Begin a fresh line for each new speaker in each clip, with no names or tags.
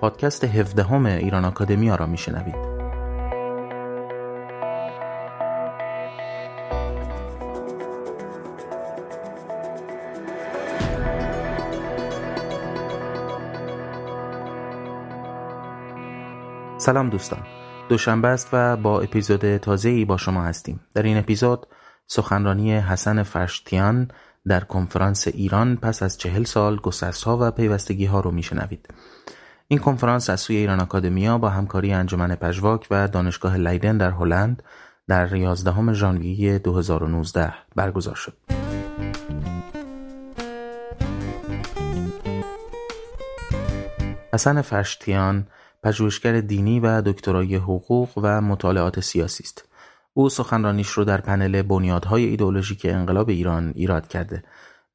پادکست 17 ایران آکادمیا را میشنوید. سلام دوستان. دوشنبه است و با اپیزود تازه ای با شما هستیم. در این اپیزود سخنرانی حسن فرشتیان در کنفرانس ایران پس از چهل سال ها و پیوستگی ها رو میشنوید. این کنفرانس از سوی ایران آکادمیا با همکاری انجمن پژواک و دانشگاه لیدن در هلند در 11 ژانویه 2019 برگزار شد. حسن فرشتیان پژوهشگر دینی و دکترای حقوق و مطالعات سیاسی است. او سخنرانیش رو در پنل بنیادهای ایدئولوژیک انقلاب ایران ایراد کرده.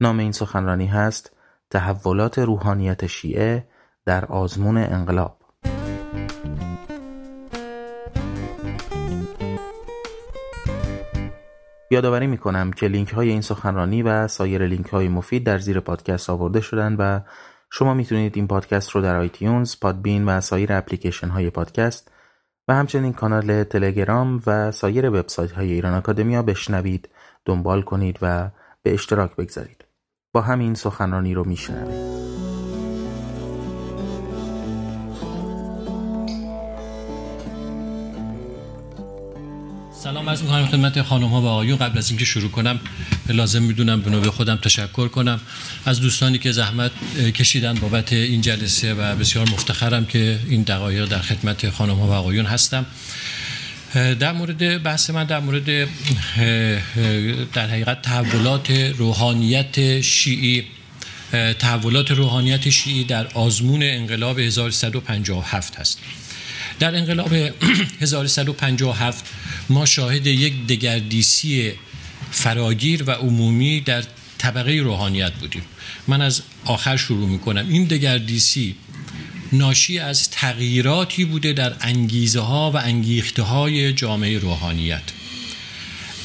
نام این سخنرانی هست تحولات روحانیت شیعه در آزمون انقلاب یادآوری می کنم که لینک های این سخنرانی و سایر لینک های مفید در زیر پادکست آورده شدن و شما می‌تونید این پادکست رو در iTunes، Podbean و سایر اپلیکیشن های پادکست و همچنین کانال تلگرام و سایر وبسایت های ایران آکادمیا بشنوید، دنبال کنید و به اشتراک بگذارید. با همین سخنرانی رو میشنوید.
عرض می‌کنم خدمت خانم ها و آقایون قبل از اینکه شروع کنم لازم می‌دونم به نوبه خودم تشکر کنم. از دوستانی که زحمت کشیدن بابت این جلسه و بسیار مفتخرم که این دقایق در خدمت خانم ها و آقایون هستم. در مورد بحث من در مورد در حقیقت تحولات روحانیت شیعی تحولات روحانیت شیعی در آزمون انقلاب 1157 هست. در انقلاب 1157 ما شاهد یک دگردیسی فراگیر و عمومی در طبقه روحانیت بودیم. من از آخر شروع می‌کنم. این دگردیسی ناشی از تغییراتی بوده در انگیزه ها و انگیخته های جامعه روحانیت.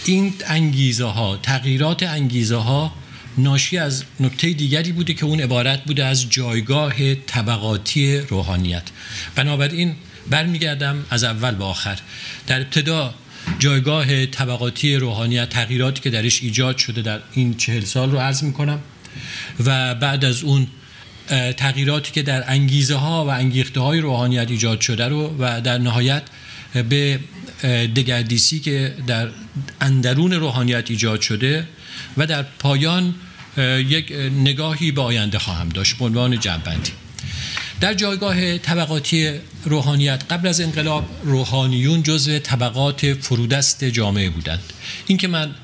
این انگیزه ها تغییرات انگیزه ها ناشی از نکته دیگری بوده که اون عبارت بوده از جایگاه طبقاتی روحانیت. بنابراین برمیگردم از اول به آخر. در ابتدا جایگاه طبقاتی روحانیت تغییراتی که درش ایجاد شده در این چهل سال رو عرض می‌کنم و بعد از اون تغییراتی که در انگیزه ها و انگیخته های روحانیت ایجاد شده رو و در نهایت به دگردیسی که در اندرون روحانیت ایجاد شده و در پایان یک نگاهی به آینده خواهم داشت. به عنوان جنبندی در جایگاه طبقاتی روحانیت قبل از انقلاب روحانیون جزو طبقات فرودست جامعه بودند. این که من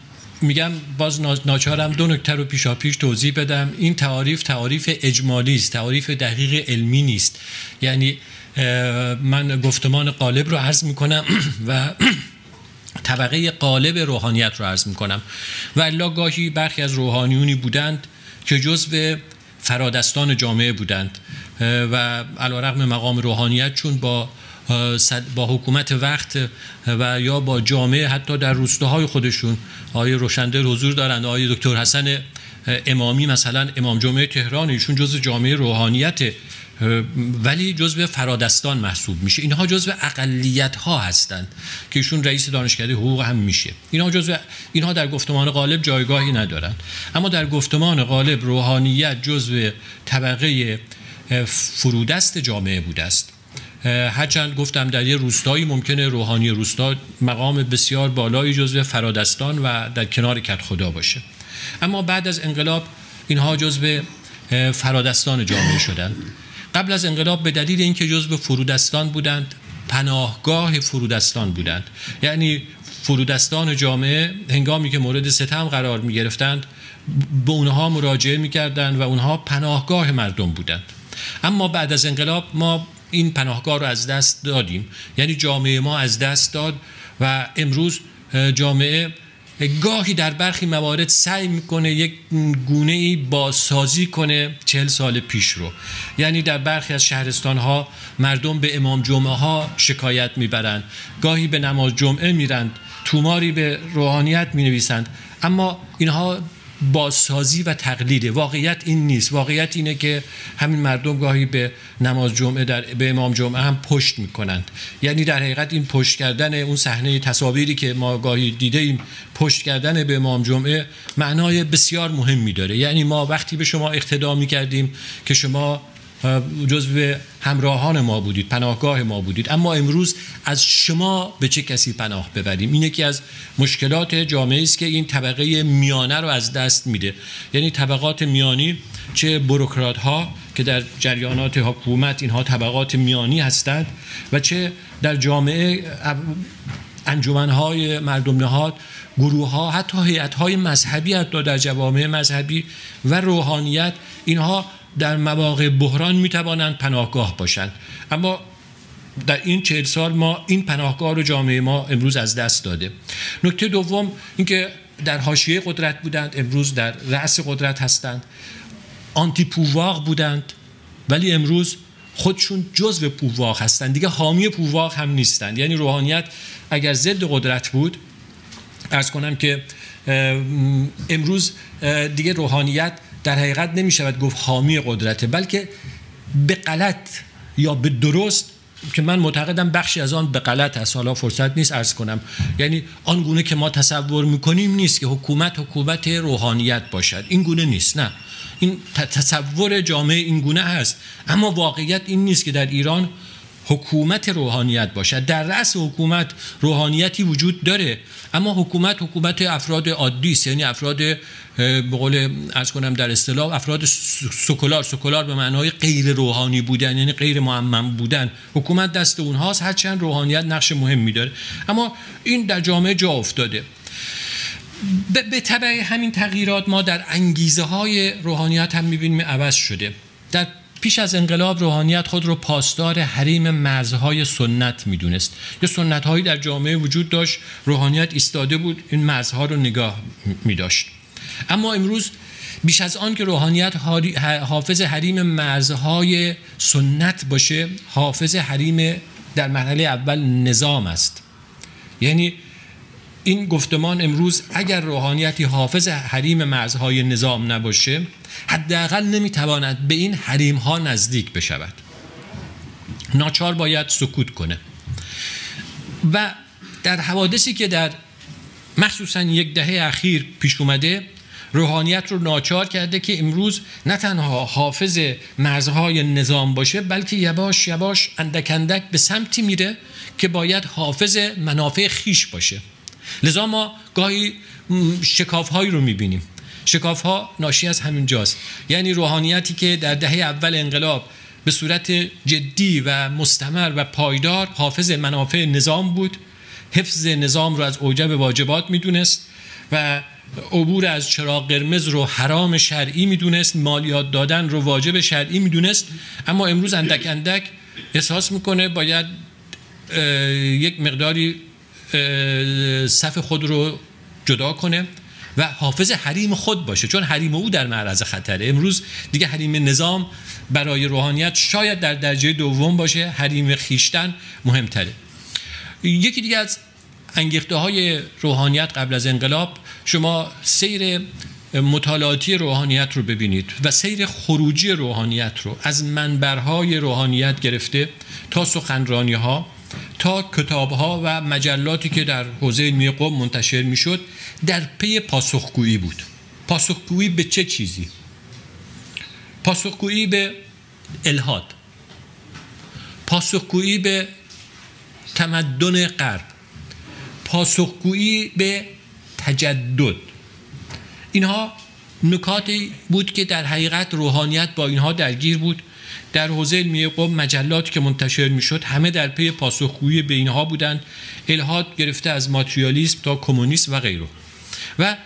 میگم باز ناچارم دو نکته رو پیشا پیش توضیح بدم. این تعاریف تعاریف اجمالی است تعاریف دقیق علمی نیست. یعنی من گفتمان قالب رو عرض می‌کنم و طبقه قالب روحانیت رو عرض می‌کنم. و الا گاهی برخی از روحانیونی بودند که جزو فرادستان جامعه بودند. و رقم مقام روحانیت چون با با حکومت وقت و یا با جامعه حتی در روستاهای خودشون آیه روشنده حضور دارند آیه دکتر حسن امامی مثلا امام جمعه تهران ایشون جزء جامعه روحانیت ولی جزء فرادستان محسوب میشه. اینها جزء اقلیت ها هستند که ایشون رئیس دانشکده حقوق هم میشه. اینها جزء اینها در گفتمان غالب جایگاهی ندارند اما در گفتمان غالب روحانیت جزء طبقه فرودست جامعه بوده است هرچند گفتم در یه روستایی ممکنه روحانی روستا مقام بسیار بالایی جزو فرادستان و در کنار کت خدا باشه. اما بعد از انقلاب اینها جزو فرادستان جامعه شدند قبل از انقلاب به دلیل اینکه جزو فرودستان بودند پناهگاه فرودستان بودند. یعنی فرودستان جامعه هنگامی که مورد ستم قرار می گرفتند به اونها مراجعه می کردند و اونها پناهگاه مردم بودند. اما بعد از انقلاب ما این پناهگاه رو از دست دادیم. یعنی جامعه ما از دست داد و امروز جامعه گاهی در برخی موارد سعی می‌کنه یک گونه ای بازسازی کنه چهل سال پیش رو. یعنی در برخی از شهرستان ها مردم به امام جمعه ها شکایت می‌برند. گاهی به نماز جمعه میرند. توماری به روحانیت می نویسند اما اینها بازسازی و تقلیده. واقعیت این نیست. واقعیت اینه که همین مردم گاهی به نماز جمعه در به امام جمعه هم پشت می‌کنند. یعنی در حقیقت این پشت کردن اون صحنه تصاویری که ما گاهی دیده ایم پشت کردن به امام جمعه معنای بسیار مهمی داره. یعنی ما وقتی به شما اقتدا می‌کردیم که شما جزو همراهان ما بودید پناهگاه ما بودید. اما امروز از شما به چه کسی پناه ببریم؟ این یکی از مشکلات جامعه است که این طبقه میانه رو از دست میده. یعنی طبقات میانی چه بروکرات ها که در جریانات حکومت اینها طبقات میانی هستند و چه در جامعه انجمنهای مردم نهاد گروه ها حتی هیئت های مذهبی حتی در جوامع مذهبی و روحانیت اینها در مواقع بحران می‌توانند پناهگاه باشند. اما در این چهل سال ما این پناهگاه رو جامعه ما امروز از دست داده. نکته دوم اینکه در حاشیه قدرت بودند امروز در رأس قدرت هستند. آنتی پوواق بودند ولی امروز خودشون جزء پوواق هستند. دیگه حامی پوواق هم نیستند. یعنی روحانیت اگر ضد قدرت بود ارز کنم که امروز دیگه روحانیت در حقیقت نمی شود گفت حامی قدرته بلکه به غلط یا به درست که من معتقدم بخشی از آن به غلط است. حالا فرصت نیست ارز کنم. یعنی آن گونه که ما تصور می‌کنیم نیست که حکومت حکومت روحانیت باشد. این گونه نیست نه. این تصور جامعه این گونه هست. اما واقعیت این نیست که در ایران حکومت روحانیت باشد. در رأس حکومت روحانیتی وجود داره اما حکومت حکومت افراد عادی است. یعنی افراد به قول از کنم در اصطلاح افراد سکولار. سکولار به معنای غیر روحانی بودن یعنی غیر معمم بودن. حکومت دست اونهاست هرچند روحانیت نقش مهمی داره. اما این در جامعه جا افتاده. به طبع همین تغییرات ما در انگیزه های روحانیت هم می‌بینیم عوض شده. در پیش از انقلاب روحانیت خود رو پاسدار حریم مرزهای سنت می‌دونست. یا سنت هایی در جامعه وجود داشت روحانیت ایستاده بود این مرزها رو نگاه می داشت اما امروز بیش از آن که روحانیت حافظ حریم مرزهای سنت باشه حافظ حریم در مرحله اول نظام است. یعنی این گفتمان امروز اگر روحانیتی حافظ حریم مرزهای نظام نباشه حداقل نمی‌تواند به این حریم ها نزدیک بشود. ناچار باید سکوت کنه. و در حوادثی که در مخصوصا یک دهه اخیر پیش اومده روحانیت رو ناچار کرده که امروز نه تنها حافظ مرزهای نظام باشه بلکه یواش یواش اندک اندک به سمتی میره که باید حافظ منافع خیش باشه. لذا ما گاهی شکاف هایی رو می‌بینیم. شکاف ها ناشی از همین جاست. یعنی روحانیتی که در دهه اول انقلاب به صورت جدی و مستمر و پایدار حافظ منافع نظام بود حفظ نظام رو از اوجب واجبات می‌دونست و عبور از چراغ قرمز رو حرام شرعی می‌دونست مالیات دادن رو واجب شرعی می‌دونست. اما امروز اندک اندک احساس می‌کنه باید یک مقداری صف خود رو جدا کنه و حافظ حریم خود باشه. چون حریم او در معرض خطره. امروز دیگه حریم نظام برای روحانیت شاید در درجه دوم باشه. حریم خیشتن مهمتره. یکی دیگه از انگیخته های روحانیت قبل از انقلاب شما سیر مطالعاتی روحانیت رو ببینید و سیر خروجی روحانیت رو از منبرهای روحانیت گرفته تا سخنرانی ها تا کتاب ها و مجلاتی که در حوزه علمی قوم منتشر می‌شد در پی پاسخگویی بود. پاسخگویی به چه چیزی؟ پاسخگویی به الهاد. پاسخگویی به تمدن غرب. پاسخگویی به تجدد. اینها نکاتی بود که در حقیقت روحانیت با اینها درگیر بود. در حوزه علمی قوم مجلاتی که منتشر می‌شد همه در پی پاسخگویی به اینها بودند الهاد گرفته از ماتریالیسم تا کمونیسم و غیره. و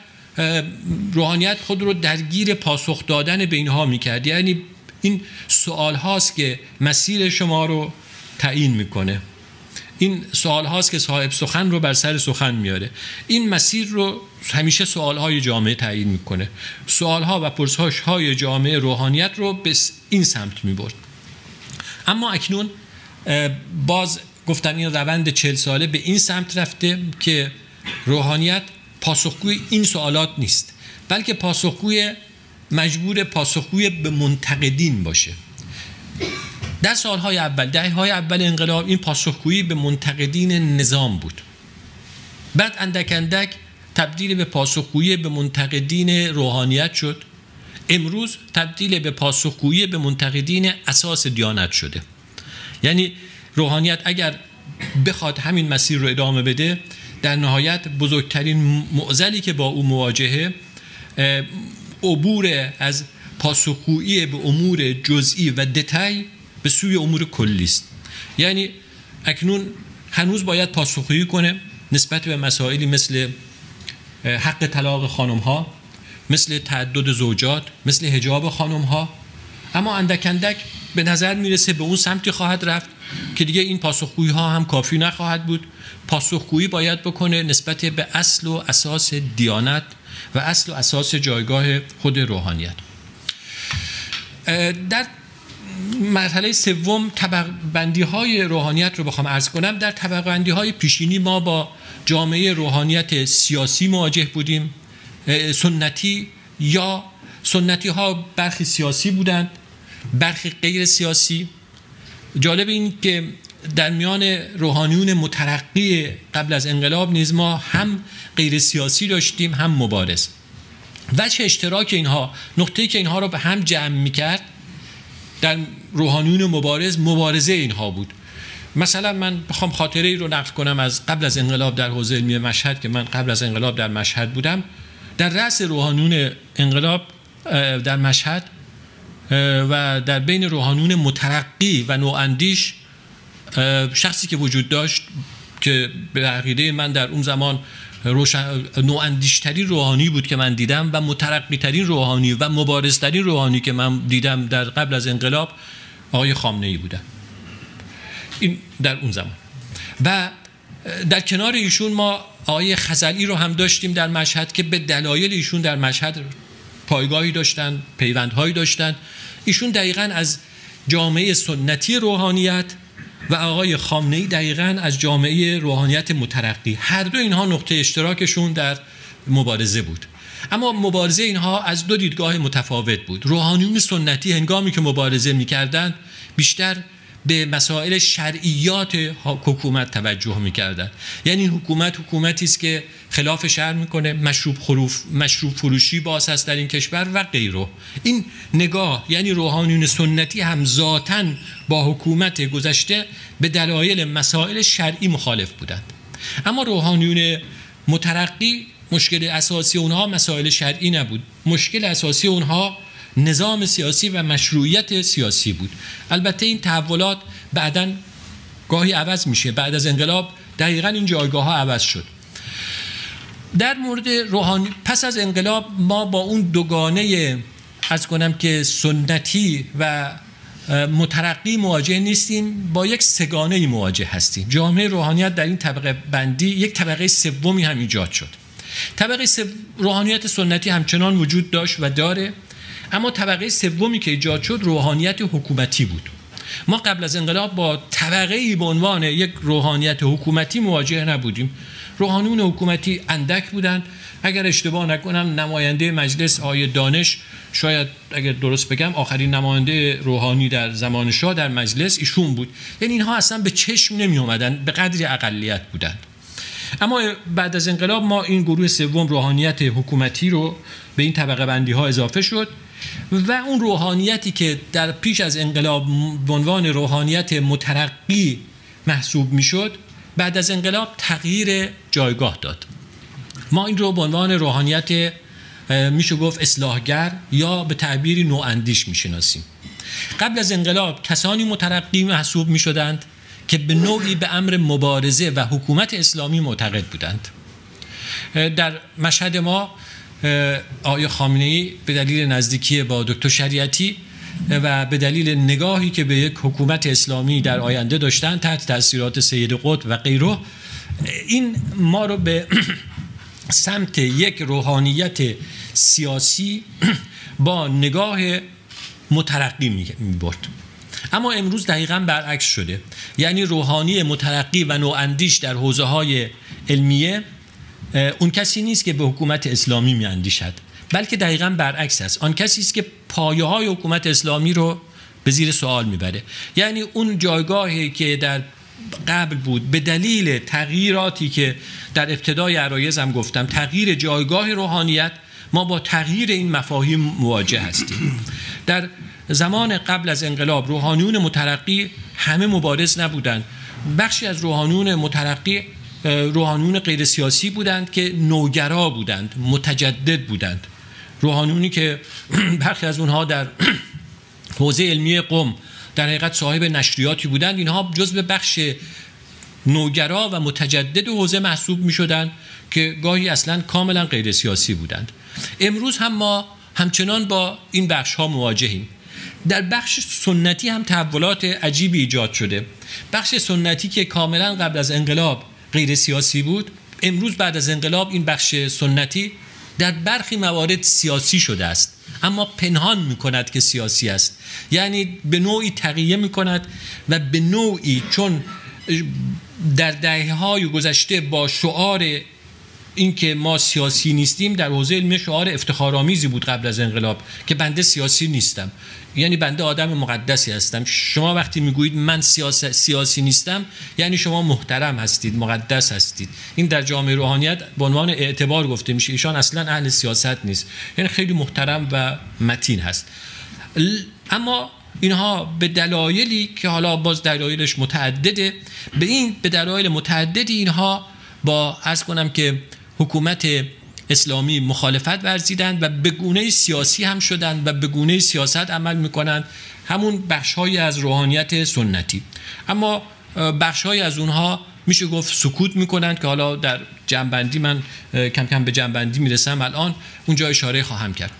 روحانیت خود رو درگیر پاسخ دادن به اینها می‌کرد. یعنی این سوال هاست که مسیر شما رو تعیین می‌کنه. این سوال هاست که صاحب سخن رو بر سر سخن میاره. این مسیر رو همیشه سوال های جامعه تعیین می‌کنه. سوال ها و پرسش های جامعه روحانیت رو به این سمت می‌برد. اما اکنون باز گفتن این روند چل ساله به این سمت رفته که روحانیت پاسخگوی این سوالات نیست بلکه پاسخگوی مجبور پاسخگوی به منتقدین باشه. در سالهای اول ده های اول انقلاب این پاسخگویی به منتقدین نظام بود. بعد اندک اندک تبدیل به پاسخگویی به منتقدین روحانیت شد. امروز تبدیل به پاسخگویی به منتقدین اساس دیانت شده. یعنی روحانیت اگر بخواد همین مسیر رو ادامه بده در نهایت بزرگترین معزلی که با او مواجهه عبور از پاسخگویی به امور جزئی و دتای به سوی امور کلی است. یعنی اکنون هنوز باید پاسخگویی کنه نسبت به مسائلی مثل حق طلاق خانم ها مثل تعدد زوجات مثل هجاب خانم ها اما اندک اندک به نظر می‌رسه به اون سمتی خواهد رفت که دیگه این پاسخگویی ها هم کافی نخواهد بود. پاسخگویی باید بکنه نسبت به اصل و اساس دیانت و اصل و اساس جایگاه خود روحانیت. در مرحله سوم طبق بندی های روحانیت رو بخوام عرض کنم. در طبق بندی های پیشینی ما با جامعه روحانیت سیاسی مواجه بودیم سنتی یا سنتی ها برخی سیاسی بودند برخی غیر سیاسی. جالب این که در میان روحانیون مترقی قبل از انقلاب نیز ما هم غیر سیاسی داشتیم هم مبارز. وجه اشتراک اینها نقطه‌ای که اینها رو به هم جمع می‌کرد در روحانیون مبارز مبارزه اینها بود. مثلا من بخوام خاطره ای رو نقل کنم از قبل از انقلاب در حوزه علمی مشهد که من قبل از انقلاب در مشهد بودم. در رأس روحانیون انقلاب در مشهد و در بین روحانیون مترقی و نواندیش شخصی که وجود داشت که به عقیده من در اون زمان روشن نواندیشتری روحانی بود که من دیدم و مترقی ترین روحانی و مبارزترین روحانی که من دیدم در قبل از انقلاب آقای خامنه ای بودن. این در اون زمان. و در کنار ایشون ما آقای خزلی رو هم داشتیم در مشهد که به دلایل ایشون در مشهد پایگاهی داشتن پیوندهایی داشتن. ایشون دقیقا از جامعه سنتی روحانیت و آقای خامنه ای دقیقا از جامعه روحانیت مترقی. هر دو اینها نقطه اشتراکشون در مبارزه بود. اما مبارزه اینها از دو دیدگاه متفاوت بود. روحانیون سنتی هنگامی که مبارزه می‌کردند بیشتر به مسائل شرعیات حکومت توجه می‌کردن. یعنی این حکومت حکومتی است که خلاف شهر می‌کنه مشروب خروف مشروب فروشی باز هست در این کشور و غیره. این نگاه یعنی روحانیون سنتی هم ذاتا با حکومت گذشته به دلایل مسائل شرعی مخالف بودند. اما روحانیون مترقی مشکل اساسی اونها مسائل شرعی نبود. مشکل اساسی اونها نظام سیاسی و مشروعیت سیاسی بود. البته این تحولات بعدا گاهی عوض میشه. بعد از انقلاب دقیقا این جایگاه ها عوض شد. در مورد روحانی پس از انقلاب ما با اون دوگانه از کنم که سنتی و مترقی مواجه نیستیم. با یک سگانه مواجه هستیم. جامعه روحانیت در این طبقه بندی یک طبقه سومی هم ایجاد شد. طبقه روحانیت سنتی همچنان وجود داشت و داره. اما طبقه سومی که ایجاد شد روحانیت حکومتی بود. ما قبل از انقلاب با طبقه ای به عنوان یک روحانیت حکومتی مواجه نبودیم. روحانیون حکومتی اندک بودند. اگر اشتباه نکنم نماینده مجلس آیه دانش شاید اگر درست بگم آخرین نماینده روحانی در زمان شاه در مجلس ایشون بود. یعنی اینها اصلا به چشم نمی اومدن به قدری اقلیت بودند. اما بعد از انقلاب ما این گروه سوم روحانیت حکومتی رو به این طبقه بندی ها اضافه شد. و اون روحانیتی که در پیش از انقلاب عنوان روحانیت مترقی محسوب می‌شد بعد از انقلاب تغییر جایگاه داد. ما این رو به عنوان روحانیت میشه گفت اصلاحگر یا به تعبیری نواندیش می‌شناسیم. قبل از انقلاب کسانی مترقی محسوب می‌شدند که به نوعی به امر مبارزه و حکومت اسلامی معتقد بودند. در مشهد ما آقای خامنه ای به دلیل نزدیکی با دکتر شریعتی و به دلیل نگاهی که به یک حکومت اسلامی در آینده داشتن تحت تاثیرات سید قطب و غیره این ما رو به سمت یک روحانیت سیاسی با نگاه مترقی می برد. اما امروز دقیقا برعکس شده. یعنی روحانی مترقی و نواندیش در حوزه های علمیه اون کسی نیست که به حکومت اسلامی می اندیشد بلکه دقیقا برعکس است. آن کسی است که پایه های حکومت اسلامی رو به زیر سوال می‌بره. یعنی اون جایگاهی که در قبل بود به دلیل تغییراتی که در ابتدای عرایزم گفتم تغییر جایگاه روحانیت ما با تغییر این مفاهیم مواجه هستیم. در زمان قبل از انقلاب روحانیون مترقی همه مبارز نبودند. بخشی از روحانیون مترقی روحانیون غیر سیاسی بودند که نوگرا بودند متجدد بودند. روحانیونی که برخی از اونها در حوزه علمی قم در حقیقت صاحب نشریاتی بودند اینها جزء بخش نوگرا و متجدد حوزه محسوب می شدند که گاهی اصلا کاملا غیر سیاسی بودند. امروز هم ما همچنان با این بخش ها مواجهیم. در بخش سنتی هم تحولات عجیبی ایجاد شده. بخش سنتی که کاملا قبل از انقلاب غیر سیاسی بود. امروز بعد از انقلاب این بخش سنتی در برخی موارد سیاسی شده است. اما پنهان می کند که سیاسی است. یعنی به نوعی تقیه می کند و به نوعی چون در دهه های گذشته با شعار اینکه ما سیاسی نیستیم در حوزه علمی شعار افتخارآمیزی بود قبل از انقلاب که بنده سیاسی نیستم. یعنی بنده آدم مقدسی هستم. شما وقتی می‌گویید من سیاس... سیاسی نیستم یعنی شما محترم هستید مقدس هستید. این در جامعه روحانیت به عنوان اعتبار گفته میشه. ایشان اصلا اهل سیاست نیست. یعنی خیلی محترم و متین هست. اما اینها به دلایلی که حالا باز دلایلش متعدده به این به دلایل متعددی اینها با از کنم که حکومت اسلامی مخالفت ورزیدند و به گونه سیاسی هم شدند و به گونه سیاست عمل می‌کنند. همون بخشهایی از روحانیت سنتی. اما بخشهایی از اونها میشه گفت سکوت می‌کنند که حالا در جنبندی من کم کم به جنبندی می‌رسم. الان اونجا اشاره خواهم کرد.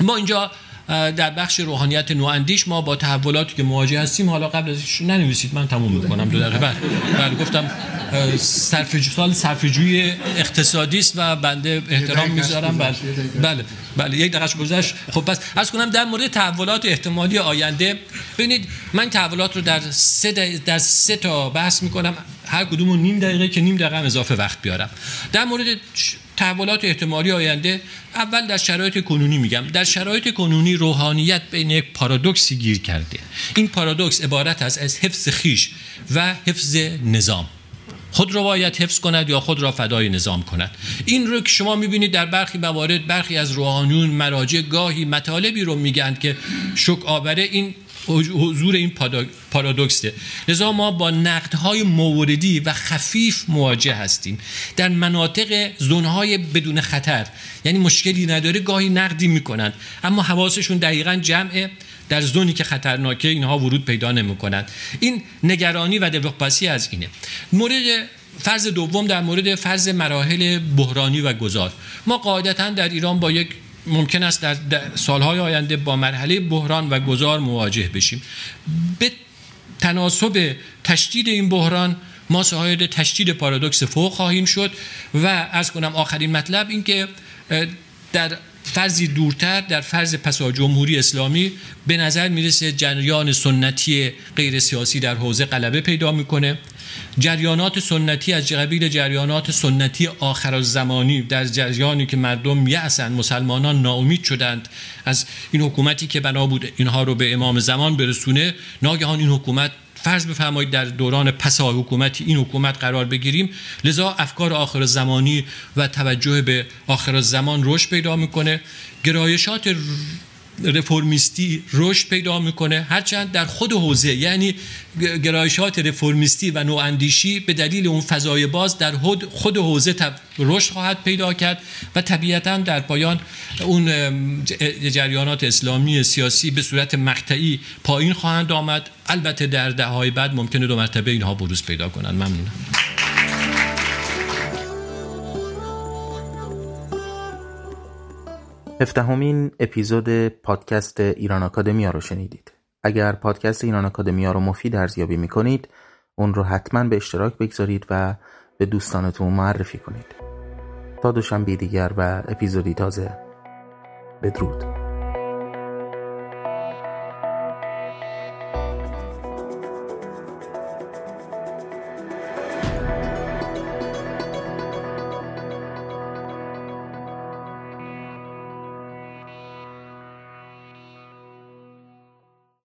ما اینجا در بخش روحانیت نواندیش ما با تحولاتی که مواجه هستیم حالا قبل از ننویسید من تموم می‌کنم. دو دقیقه بعد. بله گفتم صرف سال اقتصادی است و بنده احترام می‌ذارم بله. بله. بله. یک دقیقه گذشت خب پس از کنم در مورد تحولات احتمالی آینده ببینید من تحولات رو در سه در سه تا بحث می‌کنم. هر کدوم نیم دقیقه که نیم دقیقه اضافه وقت بیارم. در مورد تحولات احتمالی آینده اول در شرایط کنونی میگم. در شرایط کنونی روحانیت بین یک پارادوکسی گیر کرده. این پارادوکس عبارت است از حفظ خیش و حفظ نظام. خود رو باید حفظ کند یا خود را فدای نظام کند. این رو که شما می‌بینید در برخی موارد برخی از روحانیون مراجع گاهی مطالبی رو میگن که شک آوره این حضور این پارادوکسه. لذا ما با نقدهای موردی و خفیف مواجه هستیم. در مناطق زونهای بدون خطر یعنی مشکلی نداره گاهی نقدی می‌کنند. اما حواسشون دقیقا جمعه در زونی که خطرناکه اینها ورود پیدا نمی‌کنند. این نگرانی و دلواپسی از اینه. مورد فرض دوم در مورد فرض مراحل بحرانی و گذار. ما قاعدتا در ایران با یک ممکن است در سالهای آینده با مرحله بحران و گذار مواجه بشیم. به تناسب تشدید این بحران ما شاهد تشدید پارادوکس فوق خواهیم شد و از کنم آخرین مطلب این که در فرضی دورتر در فرض پسا جمهوری اسلامی به نظر می‌رسه جریان سنتی غیر سیاسی در حوزه غلبه پیدا می‌کنه. جریانات سنتی از قبیل جریانات سنتی آخر زمانی در جریانی که مردم یعسن مسلمانان ناامید شدند. از این حکومتی که بنا بود اینها رو به امام زمان برسونه ناگهان این حکومت فرض بفرمایید در دوران پسا حکومتی این حکومت قرار بگیریم لذا افکار آخر زمانی و توجه به آخر زمان رشد پیدا می‌کنه. گرایشات رفرمیستی رشد پیدا می‌کنه. هرچند در خود حوزه یعنی گرایشات رفرمیستی و نواندیشی به دلیل اون فضای باز در خود حوزه رشد خواهد پیدا کرد و طبیعتا در پایان اون جریانات اسلامی سیاسی به صورت مقطعی پایین خواهند آمد. البته در دههای بعد ممکنه دو مرتبه اینها بروز پیدا کنند. ممنونم.
هفدهمین اپیزود پادکست ایران آکادمیا رو شنیدید. اگر پادکست ایران آکادمیا رو مفید ارزیابی می‌کنید اون رو حتما به اشتراک بگذارید و به دوستانتون معرفی کنید. تا دوشنبه دیگر و اپیزودی تازه بدرود